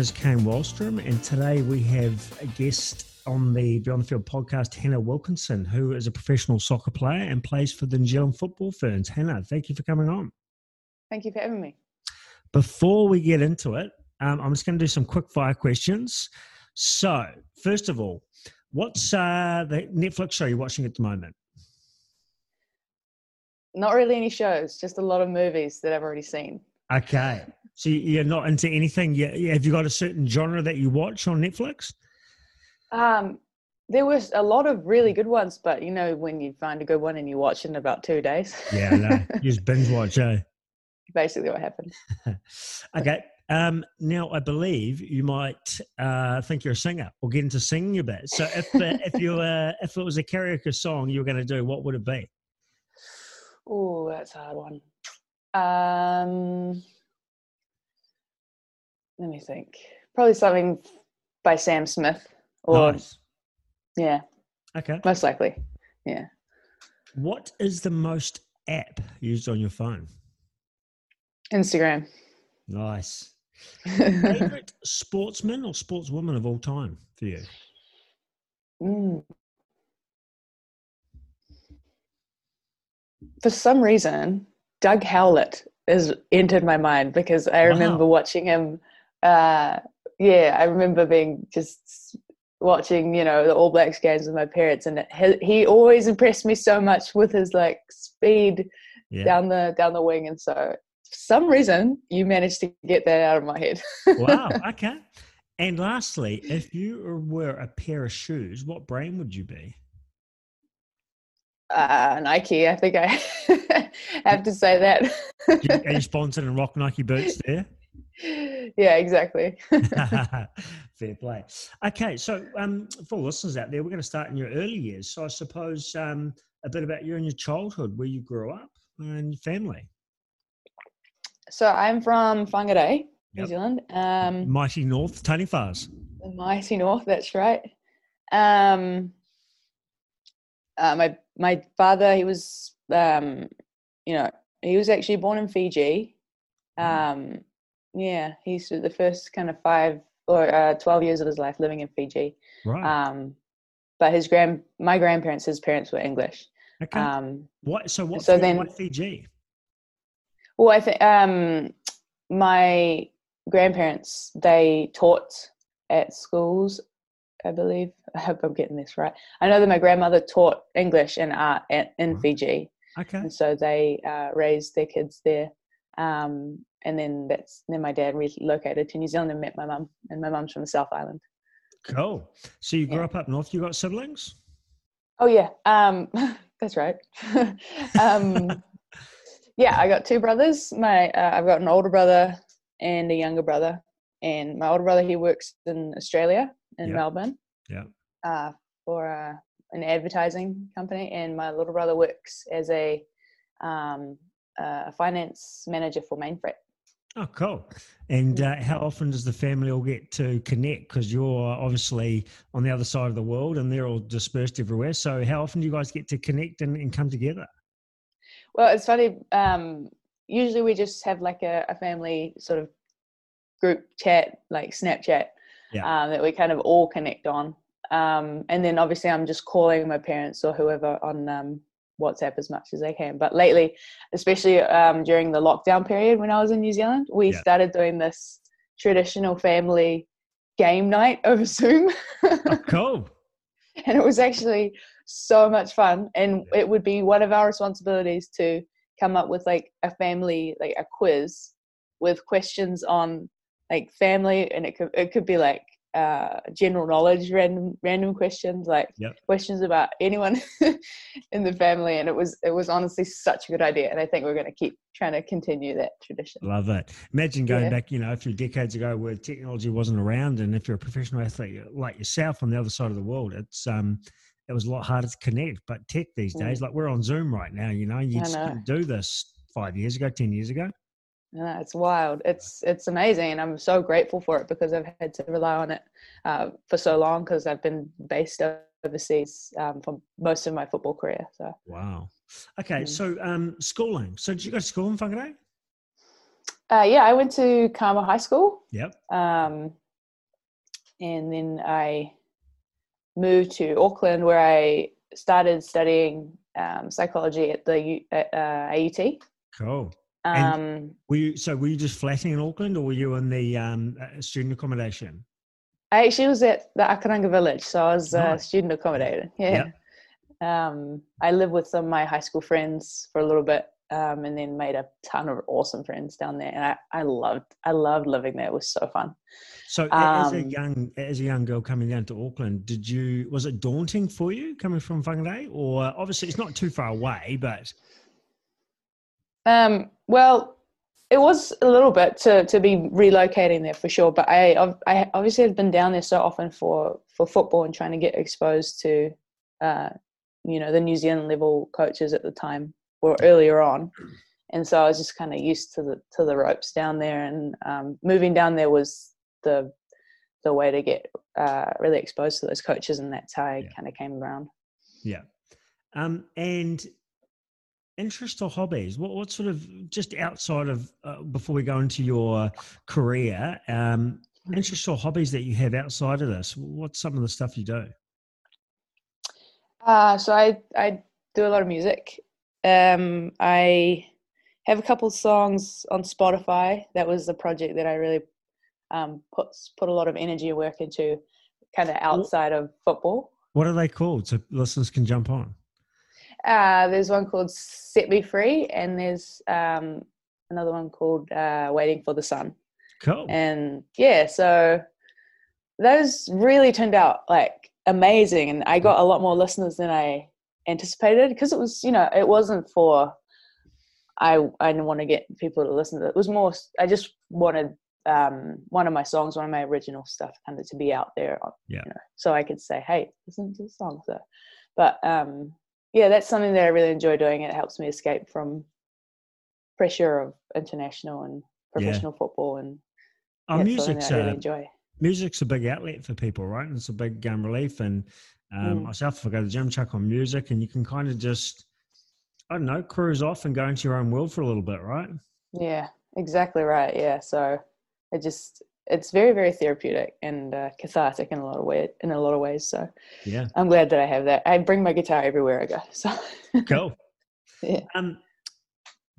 Name is Kane Wallstrom, and today we have a guest on the Beyond the Field podcast, Hannah Wilkinson, who is a professional soccer player and plays for the New Zealand Football Ferns. Hannah, thank you for coming on. Thank you for having me. Before we get into it, um, I'm just going to do some quick fire questions. So, first of all, what's uh, the Netflix show you're watching at the moment? Not really any shows, just a lot of movies that I've already seen. Okay. So you're not into anything yet? Have you got a certain genre that you watch on Netflix? Um, there was a lot of really good ones, but you know when you find a good one and you watch it in about two days. Yeah, no, you just binge watch, eh? Basically, what happened. okay. Um, now I believe you might uh, think you're a singer or get into singing a bit. So if uh, if you uh, if it was a karaoke song you were going to do, what would it be? Oh, that's a hard one. Um, let me think. Probably something by Sam Smith. Or nice. yeah, Okay. most likely. Yeah. What is the most app used on your phone? Instagram. Nice. Favorite sportsman or sportswoman of all time for you? Mm. For some reason, Doug Howlett has entered my mind because I remember Wow. watching him. Uh, yeah, I remember being just watching, you know, the All Blacks games with my parents, and he, he always impressed me so much with his like speed Yeah. down the down the wing, and so for some reason you managed to get that out of my head. wow. Okay. And lastly, if you were a pair of shoes, what brand would you be? uh, Nike, I think I have to say that. Are you sponsored and rock Nike boots there? Yeah, exactly. Fair play. Okay, so um, for listeners out there, we're going to start in your early years. So I suppose um, a bit about you and your childhood, where you grew up and your family. So I'm from Whangarei, New Yep. Zealand. Um, Mighty North, Tony Fars. the mighty north, that's right. Um, uh, my my father, he was, um, you know, he was actually born in Fiji. Um, yeah, he's the first kind of five or uh, twelve years of his life living in Fiji. Right. Um, but his grand, my grandparents, his parents were English. okay. Um, what? So what? so then- what Fiji? Well, I think um, my grandparents they taught at schools. I believe. I hope I'm getting this right. I know that my grandmother taught English and art at, in Right. Fiji, Okay. and so they uh, raised their kids there. Um, and then that's then my dad relocated to New Zealand and met my mum, and my mum's from the South Island. Cool. So you grew Yeah. up up north. You got siblings? Oh yeah, um, that's right. um, yeah, I got two brothers. My uh, I've got an older brother and a younger brother. And my older brother he works in Australia in Yeah. Melbourne. Yeah. Uh, for uh, an advertising company, and my little brother works as a um, a finance manager for Mainfreight. Oh, cool. And uh, how often does the family all get to connect? Because you're obviously on the other side of the world and they're all dispersed everywhere. So, how often do you guys get to connect and, and come together? Well, it's funny. Um, usually, we just have like a, a family sort of group chat, like Snapchat, Yeah. um, that we kind of all connect on. Um, and then obviously I'm just calling my parents or whoever on um, WhatsApp as much as I can. But lately, especially um, during the lockdown period when I was in New Zealand, we Yeah. started doing this traditional family game night over Zoom. Oh, cool. and it was actually so much fun and it would be one of our responsibilities to come up with like a family like a quiz with questions on like family and it could it could be like uh general knowledge random random questions like Yep. questions about anyone in the family and it was it was honestly such a good idea and i think we're going to keep trying to continue that tradition Love it. Imagine going Yeah. back, you know, a few decades ago where technology wasn't around, and if you're a professional athlete like yourself on the other side of the world, it's um, it was a lot harder to connect. But tech these Mm. days, like we're on Zoom right now, you know, you just know. couldn't do this five years ago, ten years ago. No, it's wild. It's it's amazing, and I'm so grateful for it because I've had to rely on it uh, for so long because I've been based overseas um, for most of my football career. So Wow. Okay, Mm. so um, schooling. So did you go to school in Whangarei? uh, yeah, I went to Kamo High School, Yep. um, and then I moved to Auckland where I started studying um, psychology at the U- at, uh, AUT. Cool. Um, And- Were you so? Were you just flatting in Auckland, or were you in the um, uh, student accommodation? I actually was at the Akoranga Village, so I was uh, student accommodated. Yeah. Um, I lived with some of my high school friends for a little bit, um, and then made a ton of awesome friends down there. And I, I loved, I loved living there. It was so fun. So, a- as a Um, young as a young girl coming down to Auckland, did you was it daunting for you coming from Whangarei, or obviously it's not too far away, but Um, well, it was a little bit to to be relocating there for sure. But I, I've- obviously have been down there so often for for football and trying to get exposed to, uh, you know, the New Zealand level coaches at the time or earlier on, and so I was just kind of used to the to the ropes down there. And um, moving down there was the the way to get uh, really exposed to those coaches, and that's how I Yeah. kind of came around. yeah. Um, and interest or hobbies? What what sort of just outside of uh, before we go into your career, um, interests or hobbies that you have outside of this? What's some of the stuff you do? Uh, so I I do a lot of music. Um, I have a couple songs on Spotify. That was the project that I really um, put put a lot of energy and work into, kind of outside of football. What are they called so listeners can jump on? Uh, there's one called "Set Me Free," and there's um, another one called uh, "Waiting for the Sun." Cool. and yeah so those really turned out like amazing and i got a lot more listeners than i anticipated because it was you know it wasn't for i i didn't want to get people to listen to it it was more i just wanted um one of my songs one of my original stuff kind of to be out there on- Yeah. you know, so i could say hey listen to the song so but um yeah that's something that i really enjoy doing it helps me escape from pressure of international and Yeah. professional football and Oh, yeah, music's really uh, enjoy. music's a big outlet for people, right? And it's a big um, relief. And um, Mm. myself, if I go to the gym, chuck on music, and you can kind of just, I don't know, cruise off and go into your own world for a little bit, right? Yeah, exactly right. Yeah, so it just it's very very therapeutic and uh, cathartic in a lot of way in a lot of ways. So Yeah, I'm glad that I have that. I bring my guitar everywhere I go. So cool. Yeah. Um,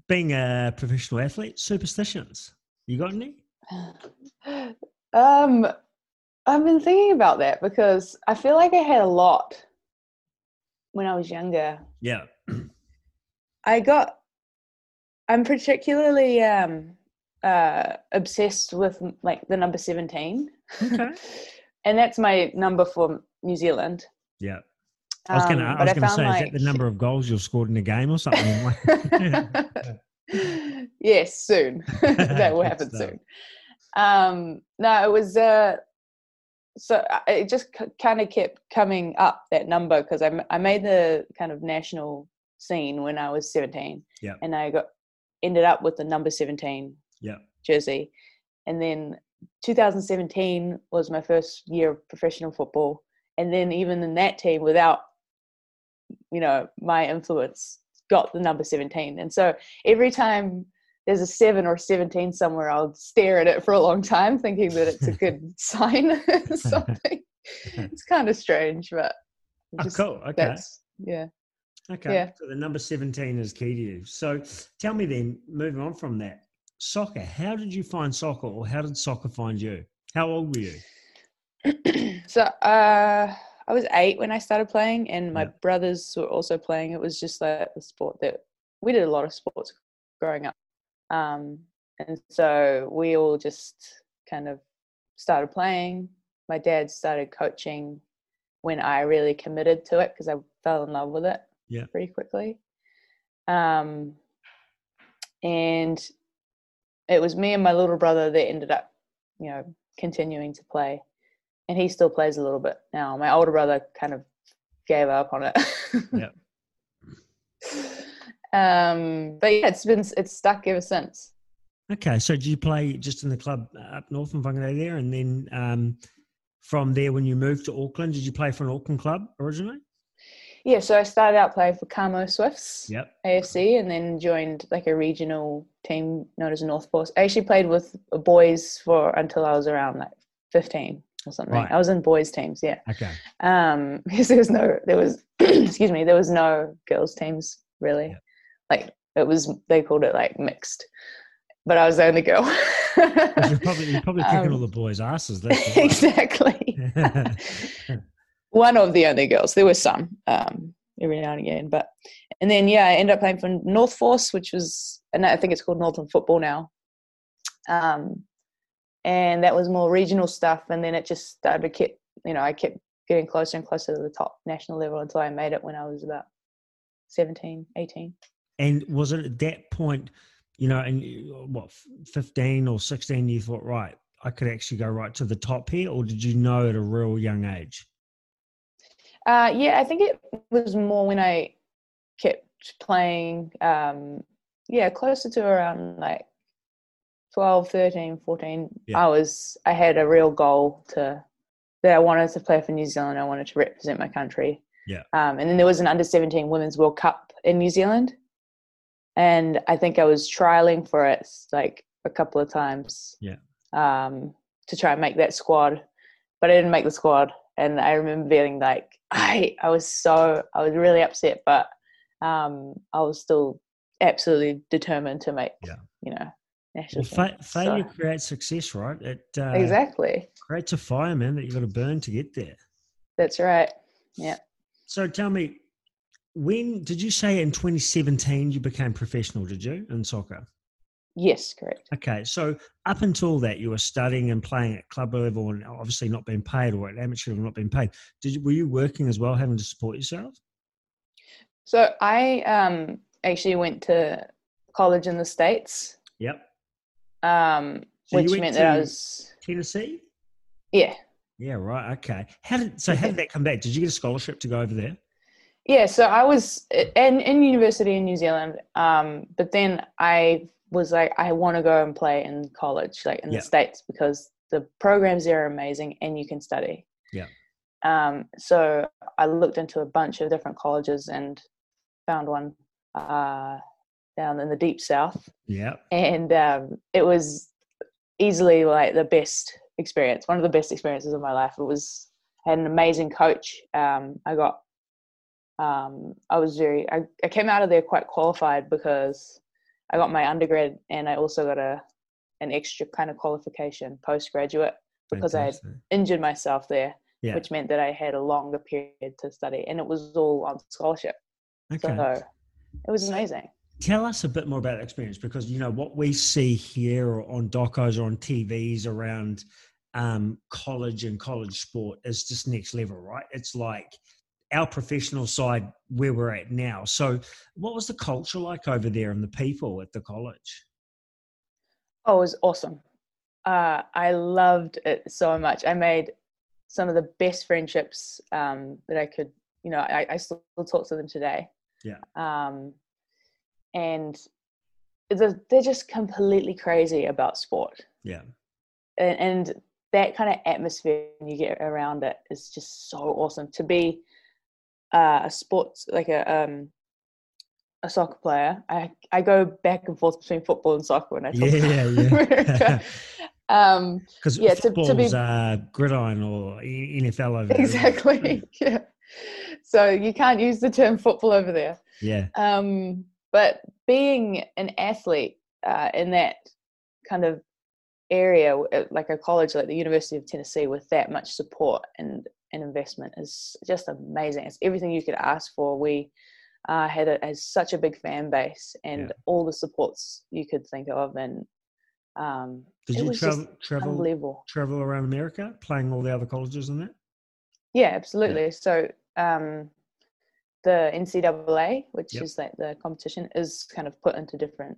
being a professional athlete, superstitions. You got any? um, I've been thinking about that because I feel like I had a lot when I was younger. Yeah. I got I'm particularly um uh obsessed with like the number 17. Okay. and that's my number for New Zealand. Yeah. I was gonna. Um, I but was gonna say, like- is that the number of goals you've scored in a game or something? yes, soon. that will happen soon. Um, no, it was uh, so it just c- kind of kept coming up that number because I, m- I made the kind of national scene when I was 17. Yep. And I got ended up with the number 17 yeah. jersey. And then 2017 was my first year of professional football. And then even in that team, without you know my influence, got the number 17. And so every time there's a seven or 17 somewhere, I'll stare at it for a long time, thinking that it's a good sign or something. it's kind of strange, but Oh, cool. Okay. yeah. Okay. yeah. So the number 17 is key to you. So tell me then, moving on from that, soccer, how did you find soccer or how did soccer find you? How old were you? so uh, I was eight when I started playing, and my Yeah. brothers were also playing. It was just like a sport that we did a lot of sports growing up, um, and so we all just kind of started playing. My dad started coaching when I really committed to it because I fell in love with it Yeah. pretty quickly. Um, and it was me and my little brother that ended up, you know, continuing to play. And he still plays a little bit now. My older brother kind of gave up on it. yeah. um, but yeah, it's been it's stuck ever since. Okay. So did you play just in the club up north in Whangarei there? And then um, from there, when you moved to Auckland, did you play for an Auckland club originally? Yeah, so I started out playing for Kamo Swifts. Yep. AFC and then joined like a regional team known as North Force. I actually played with boys for until I was around like 15 or something. Right. I was in boys teams, yeah. Okay. Um because there was no there was excuse me, there was no girls teams really. Yeah. Like it was they called it like mixed. But I was the only girl. You're probably, you're probably kicking Um, all the boys' asses. That's exactly. One of the only girls. There were some um, every now and again, but and then yeah, I ended up playing for North Force, which was and I think it's called Northern Football now. Um, and that was more regional stuff, and then it just started to keep you know I kept getting closer and closer to the top national level until I made it when I was about 17, 18. And was it at that point, you know, and what, 15 or 16, you thought, right, I could actually go right to the top here? Or did you know at a real young age? Uh, yeah, I think it was more when I kept playing. Um, yeah, closer to around like 12, 13, 14. Yeah. I was, I had a real goal to, that I wanted to play for New Zealand. I wanted to represent my country. Yeah. Um, and then there was an under 17 Women's World Cup in New Zealand. And I think I was trialing for it like a couple of times. Yeah. Um, to try and make that squad, but I didn't make the squad. And I remember feeling like I, I was so, I was really upset, but um, I was still absolutely determined to make, Yeah. you know, national Well, fa- failure So- creates success, right? It uh, exactly. creates a fireman that you've got to burn to get there. That's right. Yeah. So tell me, when did you say in 2017 you became professional, did you, in soccer? Yes, correct. Okay, so up until that, you were studying and playing at club level, and obviously not being paid, or at amateur level not being paid. Did you, were you working as well, having to support yourself? So I um, actually went to college in the States, Yep. um, So which meant that I was, Tennessee. yeah. Yeah, right. Okay. How did so? How did that come back? Did you get a scholarship to go over there? Yeah, so I was in, in university in New Zealand, um, but then I was like, I want to go and play in college, like in Yeah. the States, because the programs there are amazing and you can study. Yeah. Um, so I looked into a bunch of different colleges and found one uh, down in the deep south, Yeah. and um, it was easily like the best experience, one of the best experiences of my life. It was I had an amazing coach. Um, I got um, I was very I, I came out of there quite qualified because I got my undergrad and I also got a an extra kind of qualification postgraduate because I had injured myself there, Yeah. which meant that I had a longer period to study and it was all on scholarship. Okay. So it was amazing. Tell us a bit more about that experience because you know what we see here or on docos or on TVs around um, college and college sport is just next level, right? It's like our professional side where we're at now. So, what was the culture like over there and the people at the college? Oh, it was awesome. Uh, I loved it so much. I made some of the best friendships um, that I could, you know, I, I still talk to them today. Yeah. Um, and they're, they're just completely crazy about sport. Yeah. And, and that kind of atmosphere you get around it is just so awesome. To be uh, a sports, like a, um, a soccer player, I, I go back and forth between football and soccer when I talk Yeah, yeah. America. um, Because Yeah, to- to be- uh, gridiron or NFL over there. exactly. yeah. So you can't use the term football over there. Yeah. Um, but being an athlete uh, in that kind of area, like a college like the University of Tennessee, with that much support and, and investment, is just amazing. It's everything you could ask for. We uh, had a, has such a big fan base and Yeah. all the supports you could think of, and um, Did it you was travel just travel travel around America, playing all the other colleges in that? Yeah, absolutely. So um, the NCAA, which Yep. is like the competition, is kind of put into different.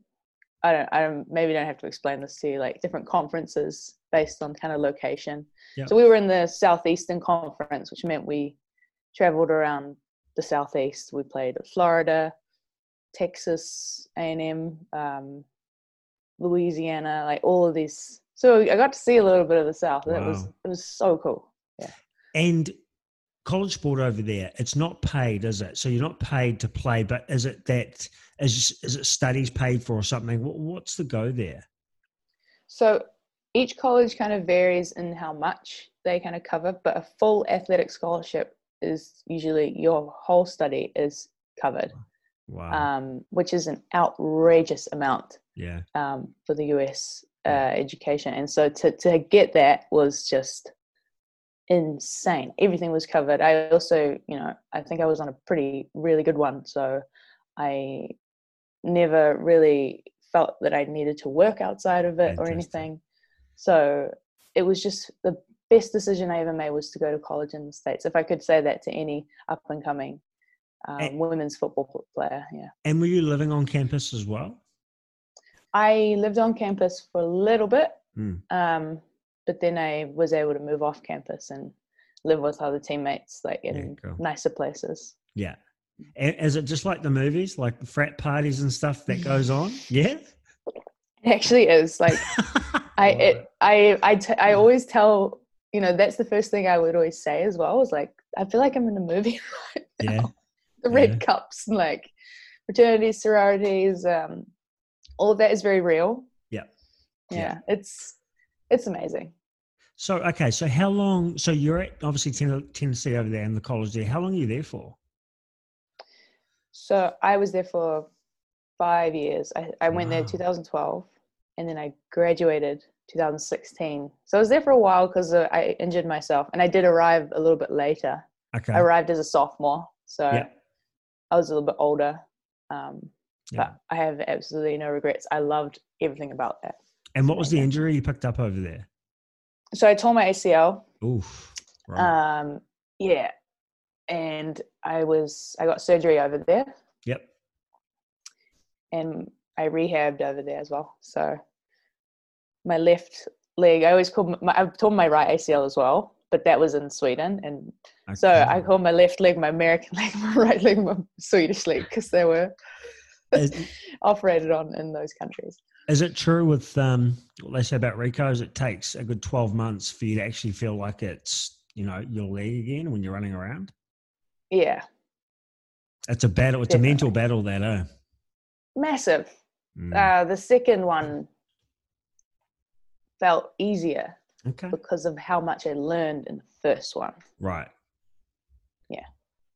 I don't. I don't. Maybe don't have to explain this to you. Like different conferences based on kind of location. Yep. So we were in the southeastern conference, which meant we traveled around the southeast. We played at Florida, Texas, A and M, um, Louisiana, like all of these. So I got to see a little bit of the South. It was it was so cool. Yeah. And college sport over there, it's not paid, is it? So you're not paid to play, but is it that is is it studies paid for or something? What, what's the go there? So each college kind of varies in how much they kind of cover, but a full athletic scholarship is usually your whole study is covered, Wow. um, which is an outrageous amount yeah. um, for the US uh, education. And so to, to get that was just insane. Everything was covered. I also, you know, I think I was on a pretty, really good one. So I never really felt that I needed to work outside of it or anything. So it was just the best decision I ever made was to go to college in the States. If I could say that to any up and coming um, And- women's football player, yeah. And were you living on campus as well? I lived on campus for a little bit, Mm. um, but then I was able to move off campus and live with other teammates, like in nicer places. Yeah. And is it just like the movies, like frat parties and stuff that goes on? Yeah. It actually is like I it, I I t- I always tell you know that's the first thing I would always say as well is like I feel like I'm in a movie right. Yeah. the red Yeah. cups and like fraternities, sororities, um, all of that is very real. Yeah. yeah, Yeah. it's it's amazing. So okay, so how long? So you're at obviously Tennessee over there in the college there. How long are you there for? So I was there for five years. I, I went there 2012 and then I graduated 2016. So I was there for a while because uh, I injured myself and I did arrive a little bit later. Okay. I arrived as a sophomore. So Yeah. I was a little bit older. Um, Yeah. But I have absolutely no regrets. I loved everything about that. And what was the injury you picked up over there? So I tore my ACL. Oof. Right. Um, yeah. And I was, I got surgery over there. yep. and I rehabbed over there as well. So my left leg, I always called my, I've torn my right ACL as well, but that was in Sweden, and so I Okay. call my left leg my American leg, my right leg my Swedish leg because they were Is, operated on in those countries. is it true with um, what they say about Rico's? It takes a good twelve months for you to actually feel like it's you know your leg again when you're running around. Yeah, It's a battle. It's a mental battle. That uh. massive. Mm. Uh, the second one felt easier okay. because of how much I learned in the first one. Right. Yeah.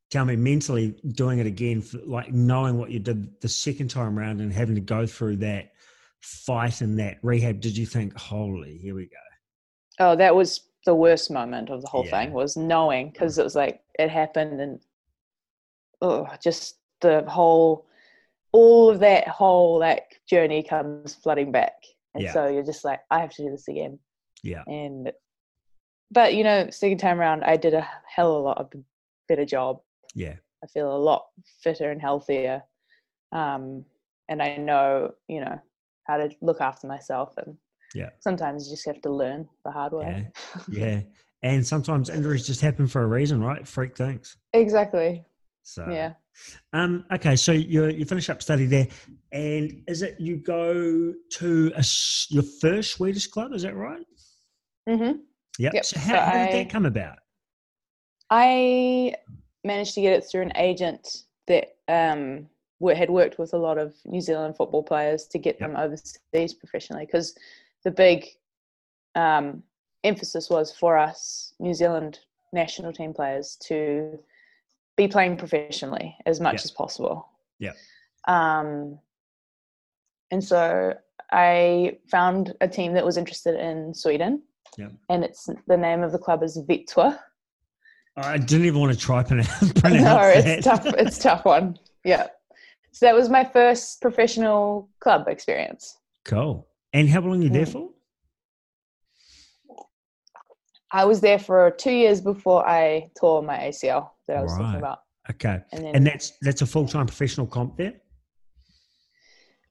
Tell me mentally doing it again, for, like knowing what you did the second time around and having to go through that fight and that rehab. Did you think, holy, here we go? Oh, that was the worst moment of the whole Yeah. thing was knowing because it was like it happened and oh, just the whole, all of that whole like journey comes flooding back, and Yeah. so you're just like, I have to do this again. Yeah. And, but you know, second time around, I did a hell of a lot of better job. Yeah. I feel a lot fitter and healthier, um, and I know you know how to look after myself and Yeah. sometimes you just have to learn the hard way. Yeah. And sometimes injuries just happen for a reason, right? Freak things. exactly. So Yeah. Um, okay, so you you finish up study there, and is it you go to a, your first Swedish club? Is that right? hmm Yep. Yep, So how, so how did I- that come about? I managed to get it through an agent that um, had worked with a lot of New Zealand football players to get Yep. them overseas professionally because the big um, emphasis was for us New Zealand national team players to be playing professionally as much Yeah. as possible. Yeah. Um, and so I found a team that was interested in Sweden. Yeah. And it's the name of the club is Vittsjö. I didn't even want to try pronounce, pronounce no, that. it's tough. It's a tough one. Yeah. So that was my first professional club experience. Cool. And how long are you there Mm. for? I was there for two years before I tore my ACL that I was Right. talking about. Okay. And then, And that's that's a full time professional comp there.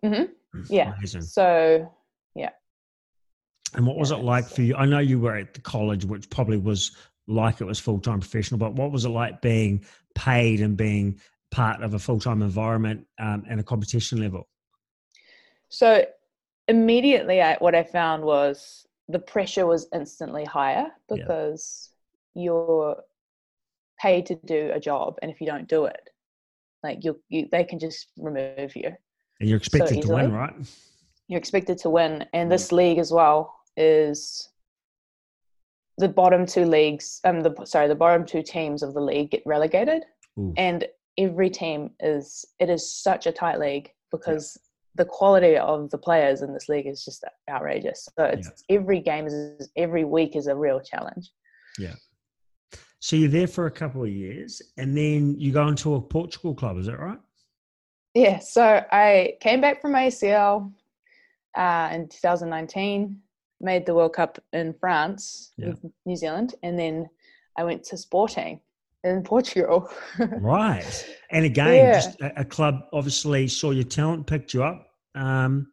Mm-hmm. yeah. Amazing. So yeah. And what was Yeah, it like it's- for you? I know you were at the college, which probably was like it was full time professional, but what was it like being paid and being part of a full time environment um, and a competition level? So immediately, I, what I found was the pressure was instantly higher Yeah. because you're paid to do a job, and if you don't do it, like you, you they can just remove you. And you're expected to win, right? You're expected to win, and this league as well is the bottom two leagues. Um, the sorry, the bottom two teams of the league get relegated, Ooh. and every team is it is such a tight league because the quality of the players in this league is just outrageous. So it's every game is every week is a real challenge. Yeah. So you're there for a couple of years, and then you go into a Portugal club. Is that right? Yeah, so I came back from ACL uh, in 2019, made the World Cup in France Yeah. with New Zealand, and then I went to Sporting in Portugal. Right. And again, Yeah. just a, a club obviously saw your talent, picked you up. Um,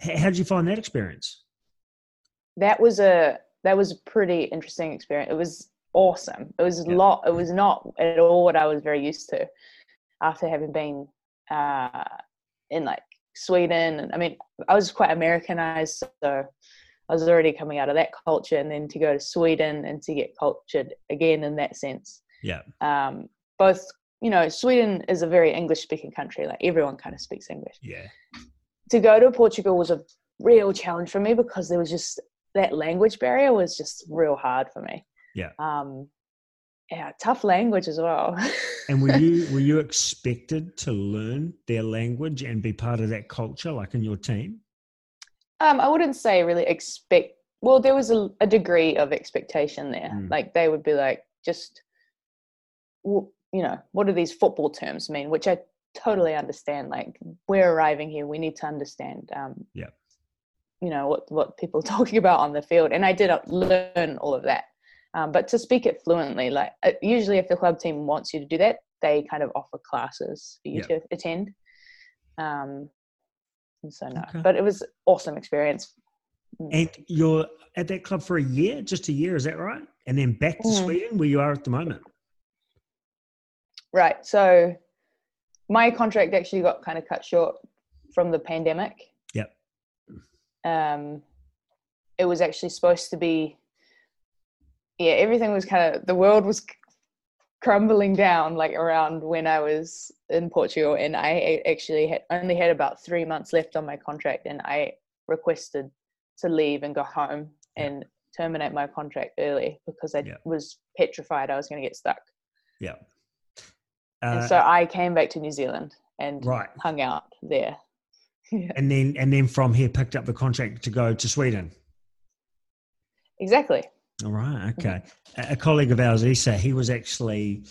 how did you find that experience? that was a that was a pretty interesting experience. It was awesome. It was a Yeah. lot. It was not at all what I was very used to after having been uh, in like Sweden. And I mean, I was quite Americanized, so I was already coming out of that culture, and then to go to Sweden and to get cultured again in that sense. Yeah. Um, both, you know, Sweden is a very English-speaking country. Like everyone kind of speaks English Yeah. To go to Portugal was a real challenge for me because there was just that language barrier was just real hard for me. Yeah. Um, yeah, tough language as well. And were you were you expected to learn their language and be part of that culture, like in your team? um, I wouldn't say really expect. Well, there was a, a degree of expectation there. Mm. Like they would be like, just, you know, what do these football terms mean? Which I totally understand. Like we're arriving here, we need to understand. Um, Yeah. You know what what people are talking about on the field, and I did uh, learn all of that. Um, but to speak it fluently, like uh, usually, if the club team wants you to do that, they kind of offer classes for you Yeah. to attend. Um, and so no, Okay. but it was awesome experience. And you're at that club for a year, just a year, is that right? And then back to Mhm. Sweden, where you are at the moment. Right. So my contract actually got kind of cut short from the pandemic. Yep. Um, it was actually supposed to be, yeah, everything was kind of, the world was crumbling down like around when I was in Portugal. And I actually had only had about three months left on my contract. And I requested to leave and go home Yeah. and terminate my contract early because I Yeah. was petrified I was going to get stuck. Yeah. And so I came back to New Zealand and right. hung out there. And then and then from here picked up the contract to go to Sweden. exactly. All right. Okay. A, a colleague of ours, Issa, he was actually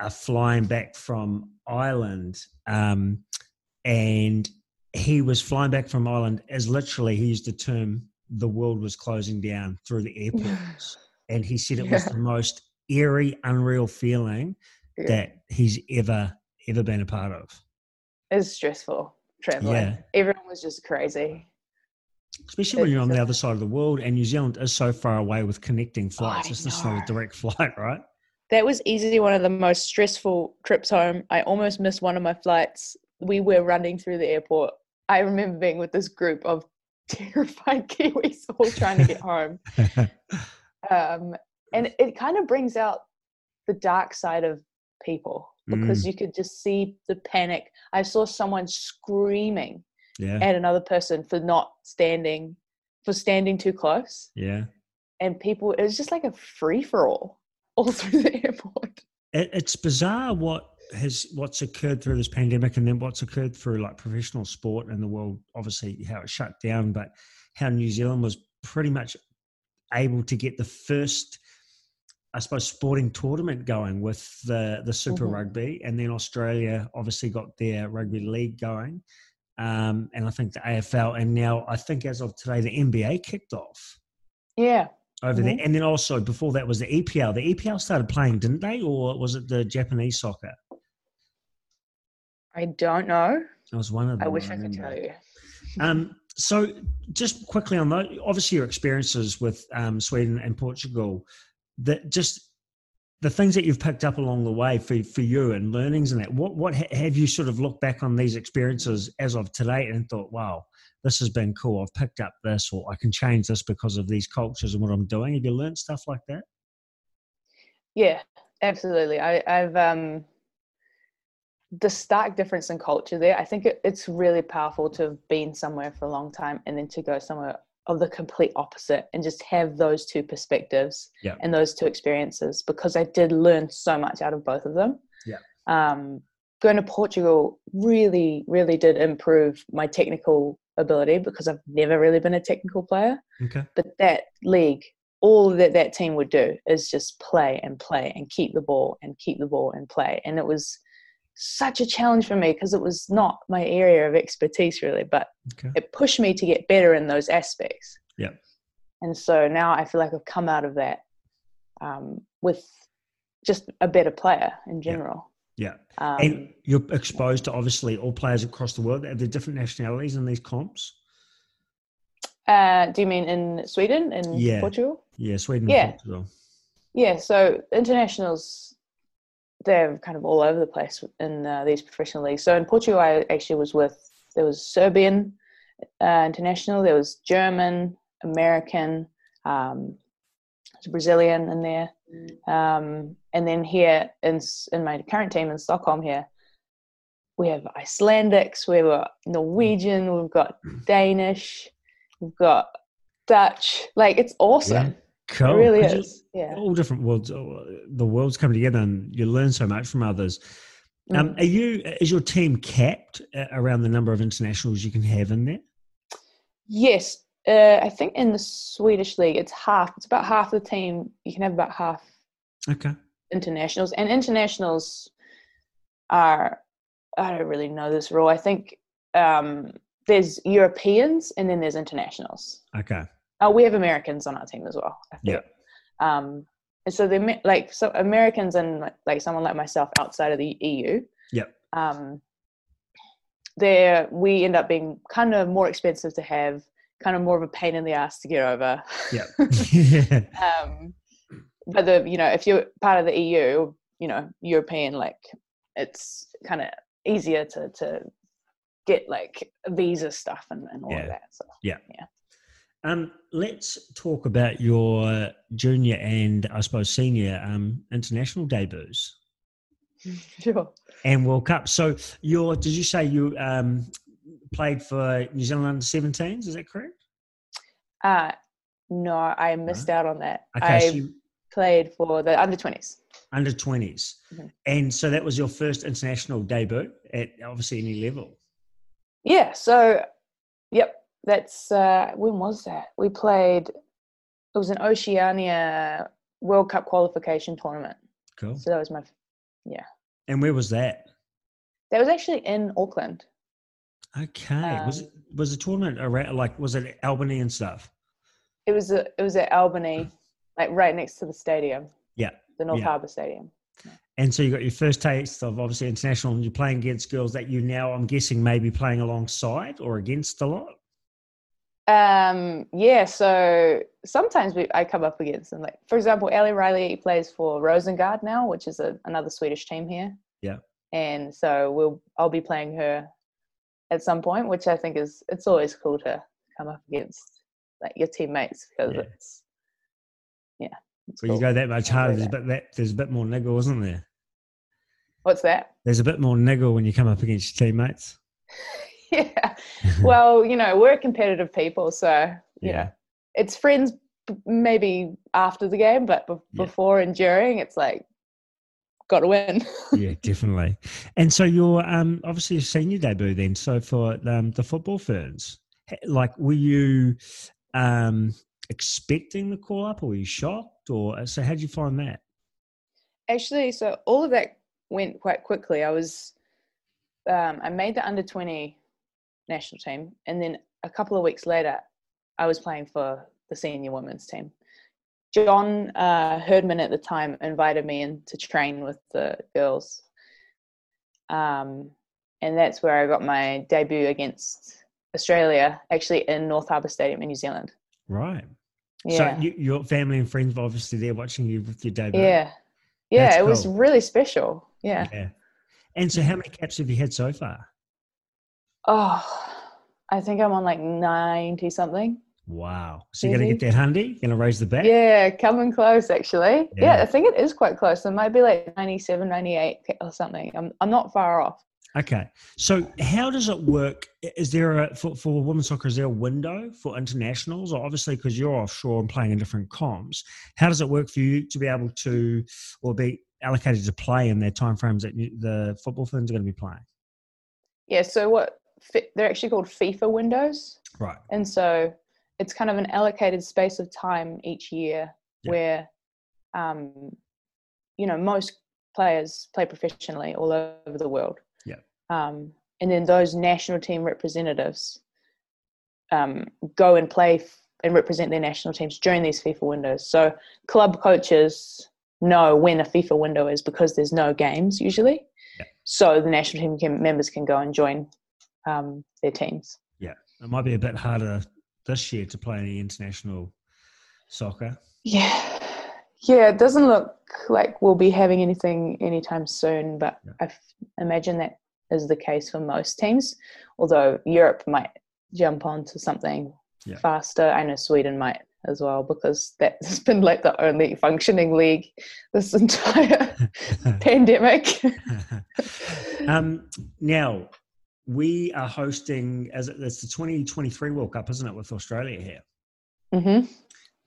uh, flying back from Ireland, um, and he was flying back from Ireland as literally he used the term the world was closing down through the airports, and he said it was the most eerie, unreal feeling Yeah. that he's ever ever been a part of. It's stressful traveling. Yeah. Everyone was just crazy. Especially when you're on the other side of the world, and New Zealand is so far away with connecting flights. It's just not a direct flight, right? That was easily one of the most stressful trips home. I almost missed one of my flights. We were running through the airport. I remember being with this group of terrified Kiwis all trying to get home. Um, and it kind of brings out the dark side of people because mm. you could just see the panic. I saw someone screaming yeah. at another person for not standing for standing too close. Yeah. And people, it was just like a free for all all through the airport. It, it's bizarre what has what's occurred through this pandemic and then what's occurred through like professional sport and the world obviously how it shut down but how new zealand was pretty much able to get the first i suppose sporting tournament going with the the super Mhm. rugby and then australia obviously got their rugby league going um, and i think the afl and now i think as of today the nba kicked off Yeah. over Mhm. there and then also before that was the epl the epl started playing didn't they or was it the japanese soccer I don't know. It was one of them. I wish I could tell you. Um, so, just quickly on that, obviously your experiences with um, Sweden and Portugal, that just the things that you've picked up along the way for for you and learnings and that. What what ha- have you sort of looked back on these experiences as of today and thought, wow, this has been cool. I've picked up this, or I can change this because of these cultures and what I'm doing. Have you learned stuff like that? Yeah, absolutely. I, I've um the stark difference in culture there. I think it, it's really powerful to have been somewhere for a long time and then to go somewhere of the complete opposite and just have those two perspectives Yeah. and those two experiences because I did learn so much out of both of them. Yeah. Um, going to Portugal really, really did improve my technical ability because I've never really been a technical player Okay. but that league all that that team would do is just play and play and keep the ball and keep the ball and play and it was such a challenge for me because it was not my area of expertise really but Okay. it pushed me to get better in those aspects Yeah. and so now i feel like i've come out of that um, with just a better player in general Yeah. um, and you're exposed to obviously all players across the world. Are there different nationalities in these comps? uh, do you mean in sweden and Yeah. portugal Yeah, Sweden Yeah. and Portugal. Yeah, so internationals, they're kind of all over the place in uh, these professional leagues. So in Portugal, I actually was with, there was Serbian uh, international, there was German, American, um, Brazilian in there. Um, and then here in, in my current team in Stockholm here, we have Icelandics, we have Norwegian, we've got Danish, we've got Dutch. Like it's awesome. Cool. It really I just- is. Yeah. all different worlds uh, the worlds come together and you learn so much from others um, Mm. are you is your team capped uh, around the number of internationals you can have in there Yes, uh, I think in the Swedish league it's half. It's about half the team. You can have about half okay internationals, and internationals are. I don't really know this rule. I think um, there's Europeans and then there's internationals. okay Oh, we have Americans on our team as well. I think. Um, and so the Amer- like so Americans and like, like someone like myself outside of the EU. Yep. Um, there we end up being kind of more expensive to have, kind of more of a pain in the ass to get over. yeah yeah um, but the you know if you're part of the EU, you know European, like it's kind of easier to to get like visa stuff and, and all Yeah. of that. So um let's talk about your junior and i suppose senior um international debuts sure. and world cup so your did you say you um played for new zealand under 17s is that correct Uh, no, I missed out on that. okay I so you, played for the under 20s. under 20s Mhm. and so that was your first international debut at obviously any level Yeah, so yep, that's uh when was that? We played it was an Oceania World Cup qualification tournament. cool So that was my yeah. and where was that that was actually in Auckland. okay was Um, it was the tournament around like was it albany and stuff It was a, it was at Albany, like right next to the stadium, yeah the North Yeah. Harbour Stadium. and so you got your first taste of obviously international and you're playing against girls that you now i'm guessing maybe playing alongside or against a lot Um, yeah, so sometimes we, I come up against them. Like, for example, Ali Riley plays for Rosengard now, which is a, another Swedish team here. Yeah. And so we'll I'll be playing her at some point, which I think is it's always cool to come up against like your teammates because Yeah. it's yeah. It's when you go that much harder there's a bit that there's a bit more niggle isn't there What's that? there's a bit more niggle when you come up against your teammates yeah. Well, you know, we're competitive people, so Yeah. know, it's friends maybe after the game, but be- Yeah. before and during, it's like, got to win. yeah, definitely. And so your um obviously a senior debut then. So for um, the football ferns, like were you um expecting the call up, or were you shocked, or so? How did you find that? Actually, so all of that went quite quickly. I was, um, I made the under 20 national team. And then a couple of weeks later, I was playing for the senior women's team. John uh, Herdman at the time invited me in to train with the girls. Um, and that's where I got my debut against Australia, actually in North Harbour Stadium in New Zealand. Right. Yeah. So you, your family and friends were obviously there watching you with your debut. yeah. Yeah, That's it was really special. Yeah. Yeah. And so, how many caps have you had so far? Oh, I think I'm on like 90 something. Wow. So you're going to get that handy? You're Going to raise the bet? Yeah, coming close actually. Yeah. Yeah. I think it is quite close. It might be like 97, 98 or something. I'm, I'm not far off. Okay. So how does it work? Is there a for, for women's soccer? Is there a window for internationals? Or obviously, because you're offshore and playing in different comps, how does it work for you to be able to or be allocated to play in their timeframes that you, the football firms are going to be playing? Yeah. So what they're actually called FIFA windows. Right. And so it's kind of an allocated space of time each year Yeah. where, um, you know, most players play professionally all over the world. Yeah. Um, and then those national team representatives um, go and play f- and represent their national teams during these FIFA windows. So club coaches know when a FIFA window is because there's no games usually. Yeah. So the national team can, members can go and join um, their teams. Yeah, it might be a bit harder this year to play any international soccer. Yeah. Yeah, it doesn't look like we'll be having anything anytime soon, but Yeah. I f- imagine that is the case for most teams. Although Europe might jump onto something Yeah. faster. I know Sweden might as well because that's been like the only functioning league this entire pandemic. um, now we are hosting as it's the 2023 World Cup, isn't it, with Australia here? hmm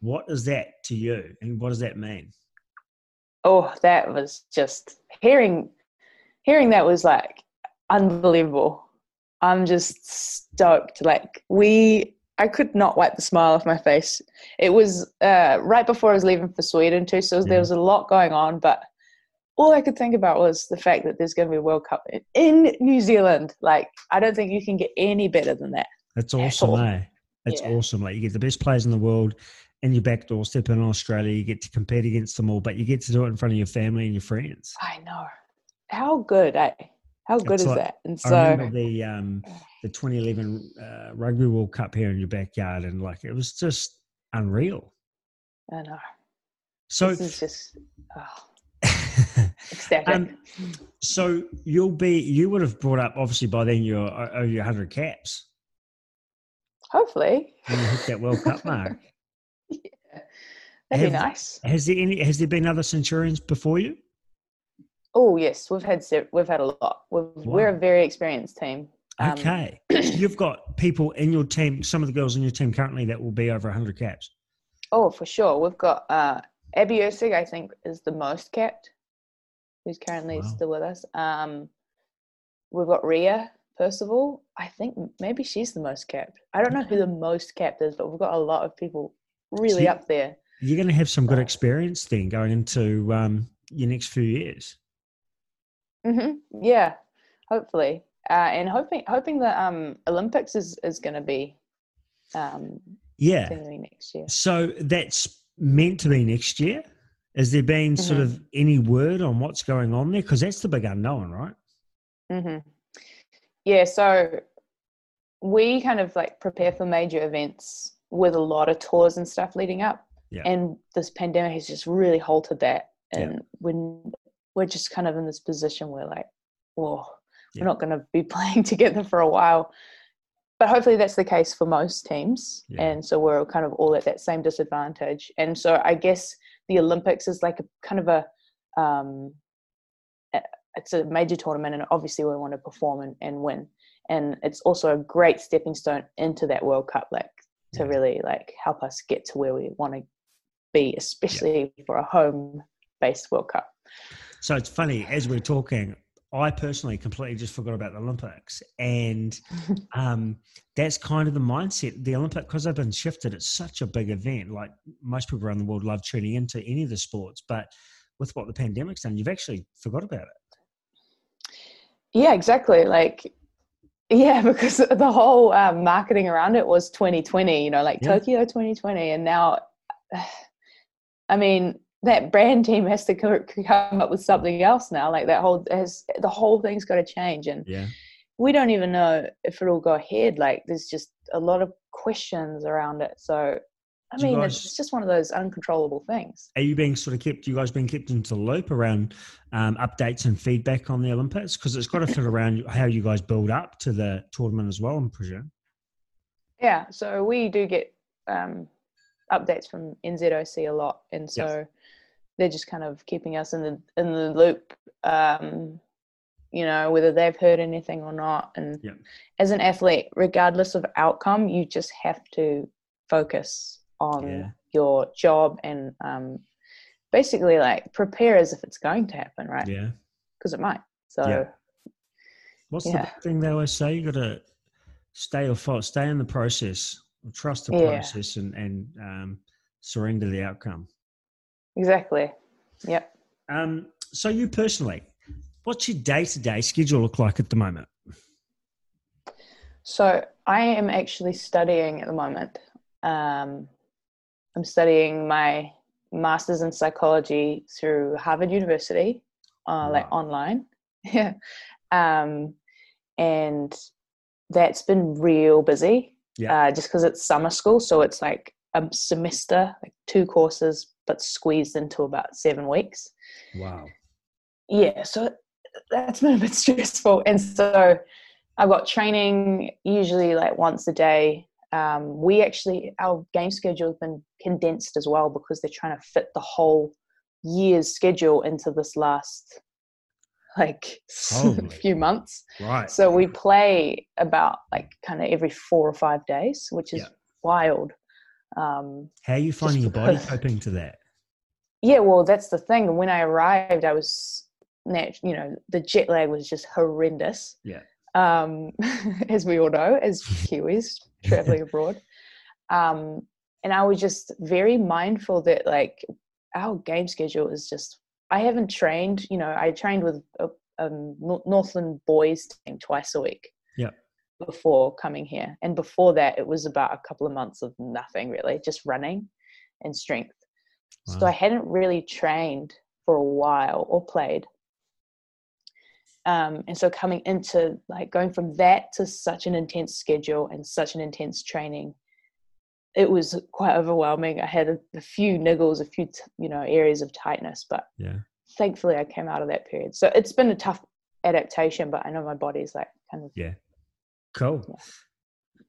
What is that to you, and what does that mean? Oh, that was just hearing hearing that was like unbelievable. I'm just stoked. Like we I could not wipe the smile off my face. It was uh, right before I was leaving for Sweden too, so there was a lot going on, but all I could think about was the fact that there's going to be a World Cup in, New Zealand. Like, I don't think you can get any better than that. That's awesome, eh? It's Yeah. awesome. Like you get the best players in the world in your back doorstep in Australia. You get to compete against them all, but you get to do it in front of your family and your friends. I know. How good, eh? How good It's is like- that? And I so, remember the um, the 2011 uh, Rugby World Cup here in your backyard, and like it was just unreal. I know. So, this is just oh, ecstatic. um, so you'll be you would have brought up obviously by then you're over your 100 caps Hopefully. when you hit that World Cup mark. yeah. That'd be nice. Has there any? Has there been other Centurions before you? Oh yes, we've had we've had a lot. We've, We're a very experienced team. Um, Okay, so you've got people in your team. Some of the girls in your team currently that will be over 100 caps. Oh, for sure. We've got uh, Abby Erceg, I think, is the most capped, who's currently Wow. still with us. Um, we've got Ria Percival. I think maybe she's the most capped. I don't know who the most capped is, but we've got a lot of people really you- up there. You're going to have some good experience then going into um, your next few years. hmm Yeah, hopefully, uh, and hoping hoping the um, Olympics is is going to be um, Yeah. next year. So that's meant to be next year. Has there been sort Mm-hmm. of any word on what's going on there? Because that's the big unknown, right? Mm-hmm. Yeah, so we kind of like prepare for major events with a lot of tours and stuff leading up. Yeah. And this pandemic has just really halted that. Yeah. And when we're just kind of in this position where like, whoa, Yeah. we're not going to be playing together for a while. But hopefully that's the case for most teams. Yeah. And so we're kind of all at that same disadvantage. And so I guess the Olympics is like a kind of a um, it's a major tournament and obviously we want to perform and, and win. And it's also a great stepping stone into that World Cup. Like to Yeah. really like help us get to where we want to be, especially for a home based World Cup. So it's funny as we're talking. I personally completely just forgot about the Olympics, and um, that's kind of the mindset. The Olympic because they've been shifted. It's such a big event. Like most people around the world love tuning into any of the sports, but with what the pandemic's done, you've actually forgot about it. Yeah, exactly. Like, yeah, because the whole um, marketing around it was 2020, you know, like Yeah. Tokyo 2020. And now, I mean, that brand team has to come up with something else now. Like, that whole, has, the whole thing's got to change. And Yeah, we don't even know if it'll go ahead. Like, there's just a lot of questions around it. So, I Do mean, guys- it's just one of those uncontrollable things. are you being sort of kept? You guys being kept into the loop around um, updates and feedback on the Olympics because it's got to fit around how you guys build up to the tournament as well. I'm presume. Yeah, so we do get um, updates from NZOC a lot, and so they're just kind of keeping us in the in the loop. Um, you know whether they've heard anything or not, and Yeah. as an athlete, regardless of outcome, you just have to focus on Yeah. your job and um, basically like prepare as if it's going to happen, right? Yeah. Because it might. So Yeah. What's the thing they always say? You got to stay or fall, stay in the process, trust the Yeah. process, and and um, surrender the outcome. exactly. Yep. Um, so you personally, what's your day to day schedule look like at the moment? So I am actually studying at the moment. Um, I'm studying my master's in psychology through Harvard University, uh, like online. Yeah, um, and that's been real busy. Yeah. Uh, just because it's summer school, so it's like a semester, like two courses, but squeezed into about seven weeks Wow. yeah so that's been a bit stressful and so i've got training usually like once a day um, we actually our game schedule has been condensed as well because they're trying to fit the whole year's schedule into this last like Holy. few months Right. so we play about like kind of every four or five days which is Yeah. wild um, How are you finding your body coping to that? Yeah, well, that's the thing. When I arrived, I was, you know, the jet lag was just horrendous. Yeah. Um, as we all know, as Kiwis traveling abroad. Um, and I was just very mindful that, like, our game schedule is just, I haven't trained, you know, I trained with a, um, Northland boys team twice a week. Yeah. Before coming here. And before that, it was about a couple of months of nothing really, just running and strength. So I hadn't really trained for a while or played. Um, and so coming into like going from that to such an intense schedule and such an intense training, it was quite overwhelming. I had a, a few niggles, a few t- you know areas of tightness, but Yeah. thankfully I came out of that period. So it's been a tough adaptation, but I know my body's like kind of yeah, Cool. Yeah.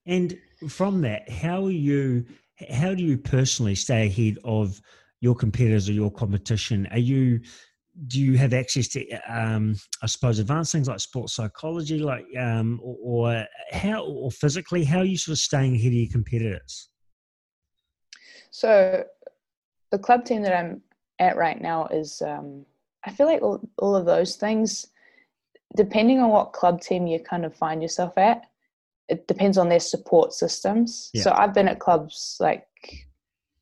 And from that, how are you? How do you personally stay ahead of your competitors or your competition? Are you? Do you have access to, um, I suppose, advanced things like sports psychology, like, um, or, or how, or physically, how are you sort of staying ahead of your competitors? So, the club team that I'm at right now is, um, I feel like all, all of those things, depending on what club team you kind of find yourself at, it depends on their support systems. Yeah. So, I've been at clubs like,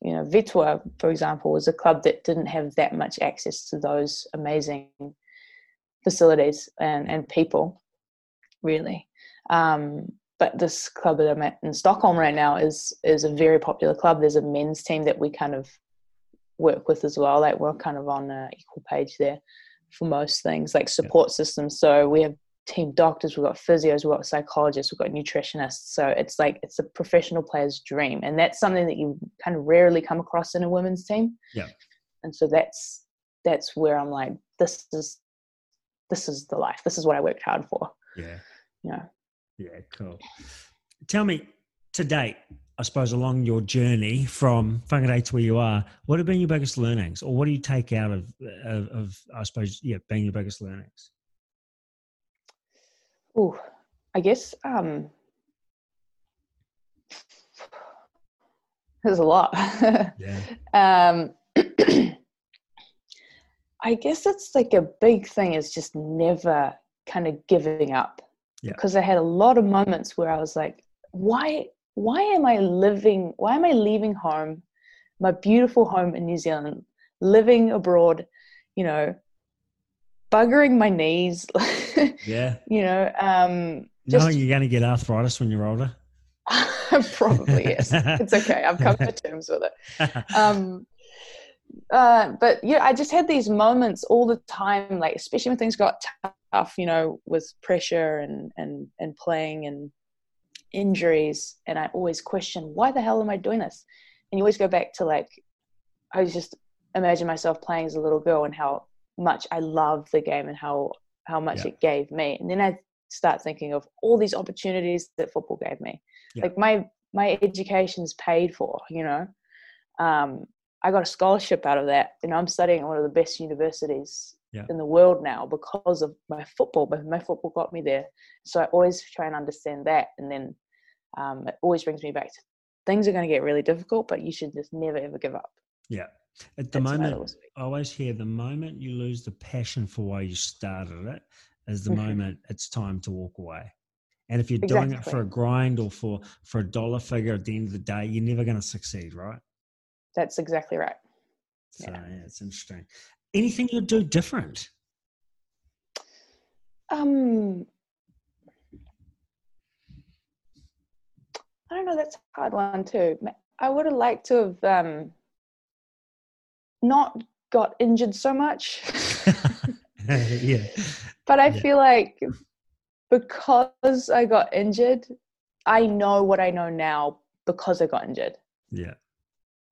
you know, Vittsjö, for example, was a club that didn't have that much access to those amazing facilities and, and people, really. Um, but this club that I'm at in Stockholm right now is is a very popular club. There's a men's team that we kind of work with as well. Like we're kind of on an equal page there for most things, like support systems. So we have team doctors, we've got physios, we've got psychologists, we've got nutritionists. So it's like it's a professional player's dream, and that's something that you kind of rarely come across in a women's team. Yeah. And so that's that's where I'm like, this is this is the life. This is what I worked hard for. Yeah. You know. Yeah, cool. Tell me, to date, I suppose along your journey from Whangarei to where you are, what have been your biggest learnings, or what do you take out of, of, of I suppose, yeah, being your biggest learnings? Oh, I guess um there's a lot. Yeah. um, I guess it's like a big thing is just never kind of giving up. Yeah. Because I had a lot of moments where I was like, why why am I living why am I leaving home, my beautiful home in New Zealand, living abroad, you know, buggering my knees, Yeah. you know, um Knowing just you're going to get arthritis when you're older. probably yes. It's okay. I've come to terms with it. um uh but yeah i just had these moments all the time like especially when things got tough you know with pressure and and and playing and injuries. And i always question why the hell am i doing this? And you always go back to like i just imagine myself playing as a little girl and how much i love the game and how how much Yeah. it gave me. And then i start thinking of all these opportunities that football gave me. Yeah. like my my education's paid for you know? Um I got a scholarship out of that, and I'm studying at one of the best universities Yeah. in the world now because of my football. But my football got me there, so I always try and understand that, and then um, it always brings me back to things are going to get really difficult, but you should just never ever give up. yeah. At the That's moment. I always hear the moment you lose the passion for why you started it is the Mhm. moment it's time to walk away. And if you're doing it for a grind or for for a dollar figure at the end of the day, you're never going to succeed, right? That's exactly right. So Yeah. yeah, it's interesting. Anything you'd do different? Um, I don't know. That's a hard one too. I would have liked to have um, not got injured so much. yeah. But I Yeah. feel like because I got injured, I know what I know now because I got injured. Yeah.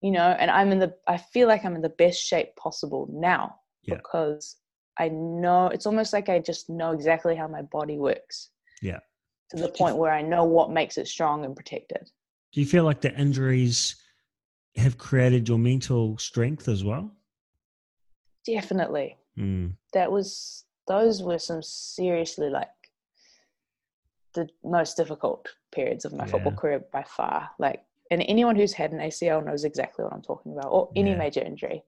You know, and I'm in the I feel like I'm in the best shape possible now Yeah. because I know it's almost like I just know exactly how my body works. Yeah. To the point where I know what makes it strong and protected. Do you feel like the injuries have created your mental strength as well? Definitely. Mm. That was those were some seriously like the most difficult periods of my football career by far. Like and anyone who's had an ACL knows exactly what I'm talking about, or any Yeah. major injury.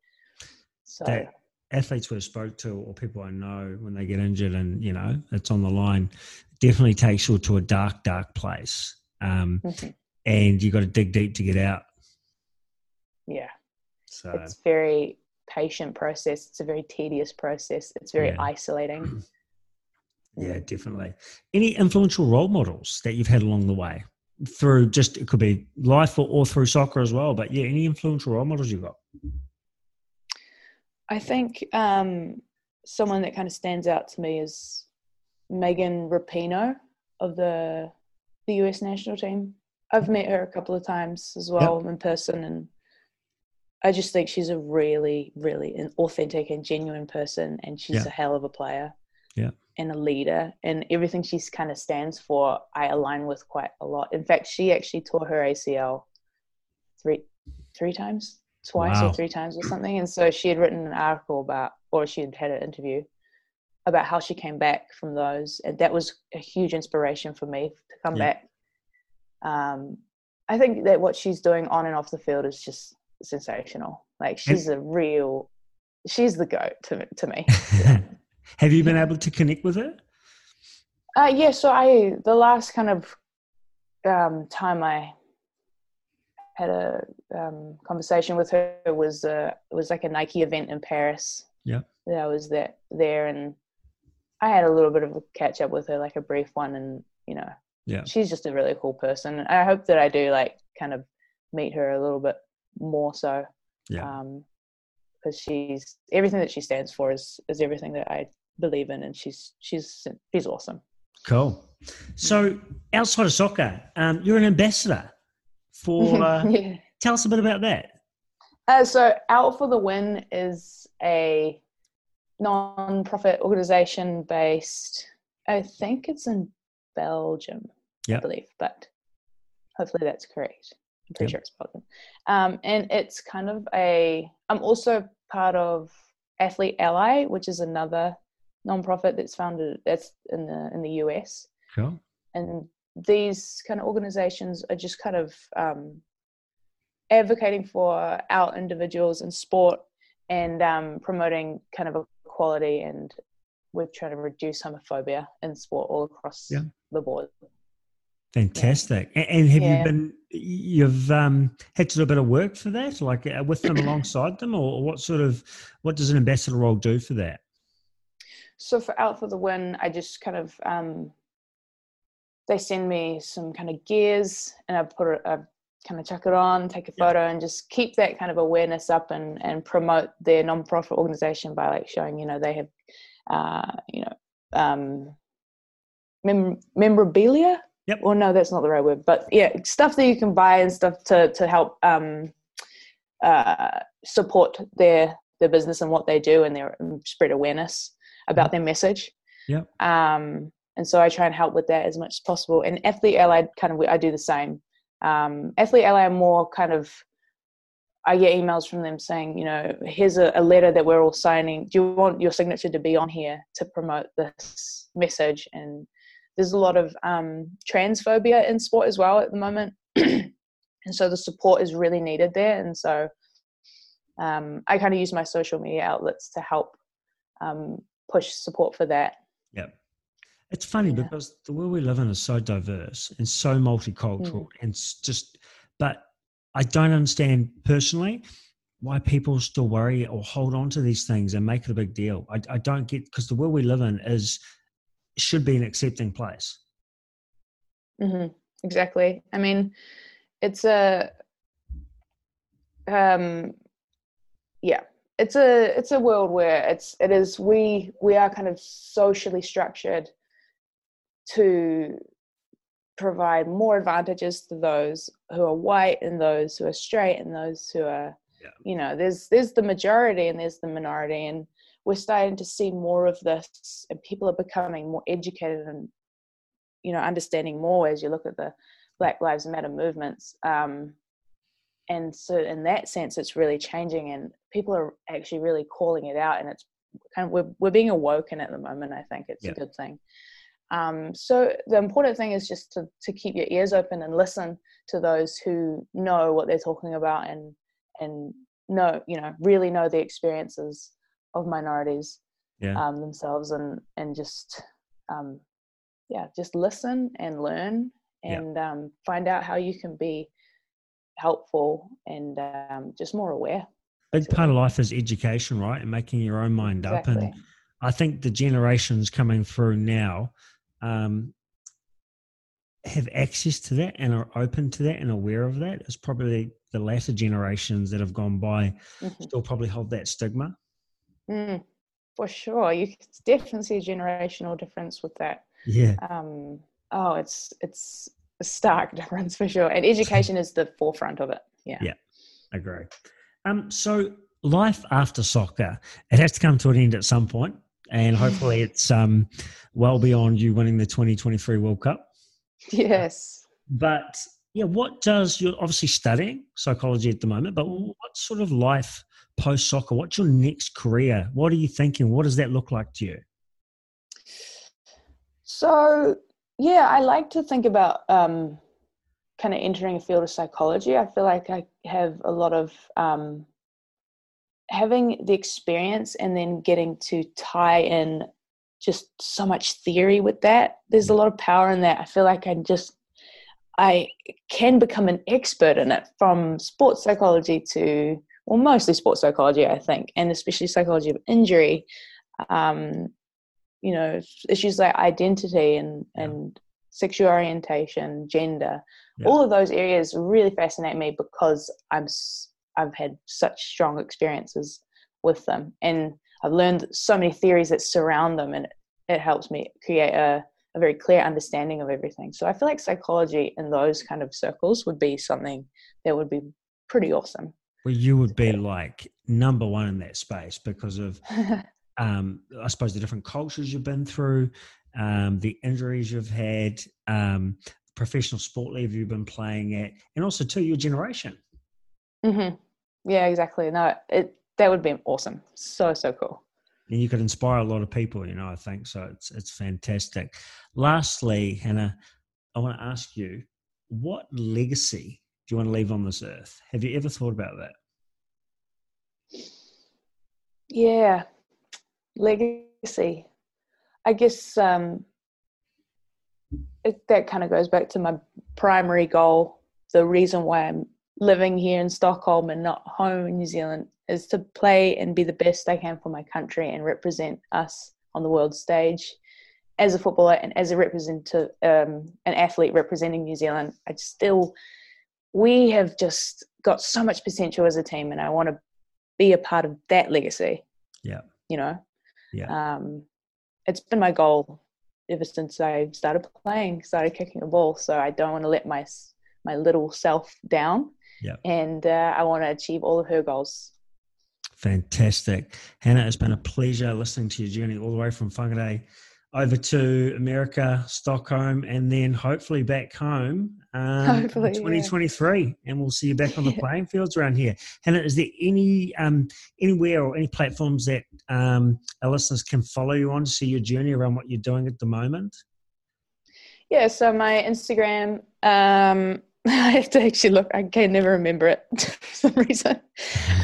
So That athletes we've spoke to or people I know when they get injured and you know it's on the line, definitely takes you to a dark, dark place. Um, mhm, and you've got to dig deep to get out. yeah, So it's very patient process. It's a very tedious process. It's very Yeah. isolating. yeah, definitely. Any influential role models that you've had along the way through just it could be life or, or through soccer as well. But yeah, any influential role models you've got? I think um, someone that kind of stands out to me is Megan Rapinoe of the the US national team. I've met her a couple of times as well in person, and I just think she's a really, really an authentic and genuine person, and she's Yeah. a hell of a player. Yeah. And a leader, and everything she kind of stands for, I align with quite a lot. In fact, she actually tore her ACL three three times, twice Wow. or three times or something. And so she had written an article about, or she had had an interview about how she came back from those, and that was a huge inspiration for me to come Yeah. back. Um, I think that what she's doing on and off the field is just sensational. Like she's a real, she's the goat to to me. Have you been able to connect with her? Uh, yeah, so I the last kind of um, time I had a um, conversation with her was uh, it was like a Nike event in Paris. Yeah. that I was there there, and I had a little bit of a catch up with her, like a brief one, and you know, Yeah. she's just a really cool person. And I hope that I do like kind of meet her a little bit more so. Yeah. Um, because she's everything that she stands for is is everything that I believe in, and she's she's she's awesome. Cool. So outside of soccer, um, you're an ambassador for. Uh, yeah. Tell us a bit about that. Uh, so, Out for the Win is a non-profit organization based. I think it's in Belgium, Yeah. I believe, but hopefully that's correct. I'm pretty Yep. sure it's Belgium. Um, and it's kind of a. I'm also part of Athlete Ally, which is another non-profit that's founded that's in the in the US. Cool. and these kind of organizations are just kind of um, advocating for our individuals in sport and um, promoting kind of equality and we're trying to reduce homophobia in sport all across Yeah. the board. Fantastic. A- And have Yeah. you been, you've um, had to do a bit of work for that, like uh, with them alongside them, or what sort of, what does an ambassador role do for that? So for Out for the Win, I just kind of um, they send me some kind of gears, and I put it, I kind of chuck it on, take a Yeah. photo, and just keep that kind of awareness up and and promote their non-profit organization by like showing you know they have uh, you know um, mem- memorabilia. Yep. Well, no, that's not the right word, but yeah, stuff that you can buy and stuff to to help um, uh, support their their business and what they do and their and spread awareness about their message. Yep. Um, and so I try and help with that as much as possible. And Athlete Ally kind of I do the same. Um, Athlete Ally more kind of I get emails from them saying, you know, here's a, a letter that we're all signing. Do you want your signature to be on here to promote this message? And there's a lot of um, transphobia in sport as well at the moment. and so the support is really needed there. And so um, I kind of use my social media outlets to help um, push support for that. Yeah. It's funny Yeah. because the world we live in is so diverse and so multicultural and it's just, but I don't understand personally why people still worry or hold on to these things and make it a big deal. I, I don't get, because the world we live in is, should be an accepting place. hmm Exactly. I mean, it's a, um, yeah, it's a it's a world where it's it is we we are kind of socially structured to provide more advantages to those who are white and those who are straight and those who are Yeah. you know there's there's the majority and there's the minority and we're starting to see more of this and people are becoming more educated and you know understanding more as you look at the black lives matter movements um, and so in that sense it's really changing and people are actually really calling it out and it's kind of we're, we're being awoken at the moment i think it's Yeah. a good thing um, so the important thing is just to, to keep your ears open and listen to those who know what they're talking about and and know you know really know the experiences of minorities Yeah. um, themselves and and just um, yeah just listen and learn Yeah. and um, find out how you can be helpful and um, just more aware Big part of life is education, right? And making your own mind up. And I think the generations coming through now um, have access to that and are open to that and aware of that. It's probably the latter generations that have gone by Mhm. still probably hold that stigma. Mm, for sure you can definitely see a generational difference with that Yeah. um, oh it's it's a stark difference for sure and education is the forefront of it yeah Yeah. Agree. Um, so life after soccer, it has to come to an end at some point, and hopefully it's um, well beyond you winning the 2023 World Cup. yes But yeah, what does you're obviously studying psychology at the moment, but what sort of life post soccer? What's your next career? What are you thinking? What does that look like to you? So yeah, I like to think about um, kind of entering a field of psychology. I feel like I have a lot of um, having the experience and then getting to tie in just so much theory with that. There's a lot of power in that. I feel like I just I can become an expert in it from sports psychology to well mostly sports psychology I think and especially psychology of injury um, you know issues like identity and Yeah. and sexual orientation gender Yeah. all of those areas really fascinate me because i'm i've had such strong experiences with them and i've learned so many theories that surround them and it helps me create a, a very clear understanding of everything so i feel like psychology in those kind of circles would be something that would be pretty awesome Where you would be like number one in that space because of um, I suppose the different cultures you've been through, um, the injuries you've had, um, professional sport level you've been playing at, and also to your generation. hmm Yeah, exactly. No, it that would be awesome. So so cool. And you could inspire a lot of people, you know. I think so. It's it's fantastic. Lastly, Hannah, I want to ask you, what legacy you want to leave on this earth? Have you ever thought about that? Yeah, legacy. I guess um, it, that kind of goes back to my primary goal. The reason why I'm living here in Stockholm and not home in New Zealand is to play and be the best I can for my country and represent us on the world stage as a footballer and as a representative, um, an athlete representing New Zealand. I still, we have just got so much potential as a team, and I want to be a part of that legacy. Yeah, you know. Yeah. Um, it's been my goal ever since I started playing, started kicking a ball. So I don't want to let my my little self down. Yeah. And uh, I want to achieve all of her goals. Fantastic. Hannah, it's been a pleasure listening to your journey all the way from Whangarei over to America, Stockholm, and then hopefully back home um, hopefully, 2023. Yeah. And we'll see you back on the playing fields around here. Hannah, is there any um, anywhere or any platforms that um, our listeners can follow you on to see your journey around what you're doing at the moment? Yeah, so my Instagram, um, I have to actually look, I can never remember it for some reason.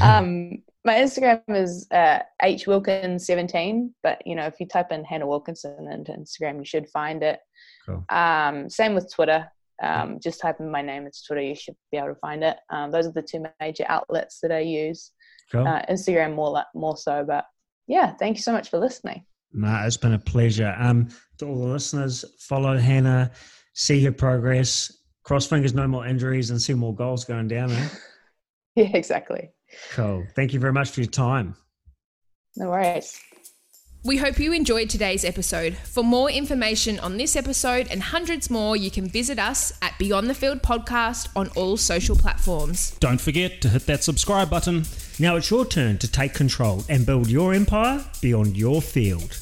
Um, my Instagram is uh, H Wilkins seventeen, but you know if you type in Hannah Wilkinson into Instagram, you should find it. Cool. Um, same with Twitter. Um, just type in my name into Twitter, you should be able to find it. Um, those are the two major outlets that I use. Cool. Uh, Instagram more more so, but yeah, thank you so much for listening. No, it's been a pleasure. Um, to all the listeners, follow Hannah, see her progress, cross fingers, no more injuries, and see more goals going down. Eh? yeah, exactly. Cool. Thank you very much for your time. No worries. We hope you enjoyed today's episode. For more information on this episode and hundreds more, you can visit us at Beyond the Field Podcast on all social platforms. Don't forget to hit that subscribe button. Now it's your turn to take control and build your empire beyond your field.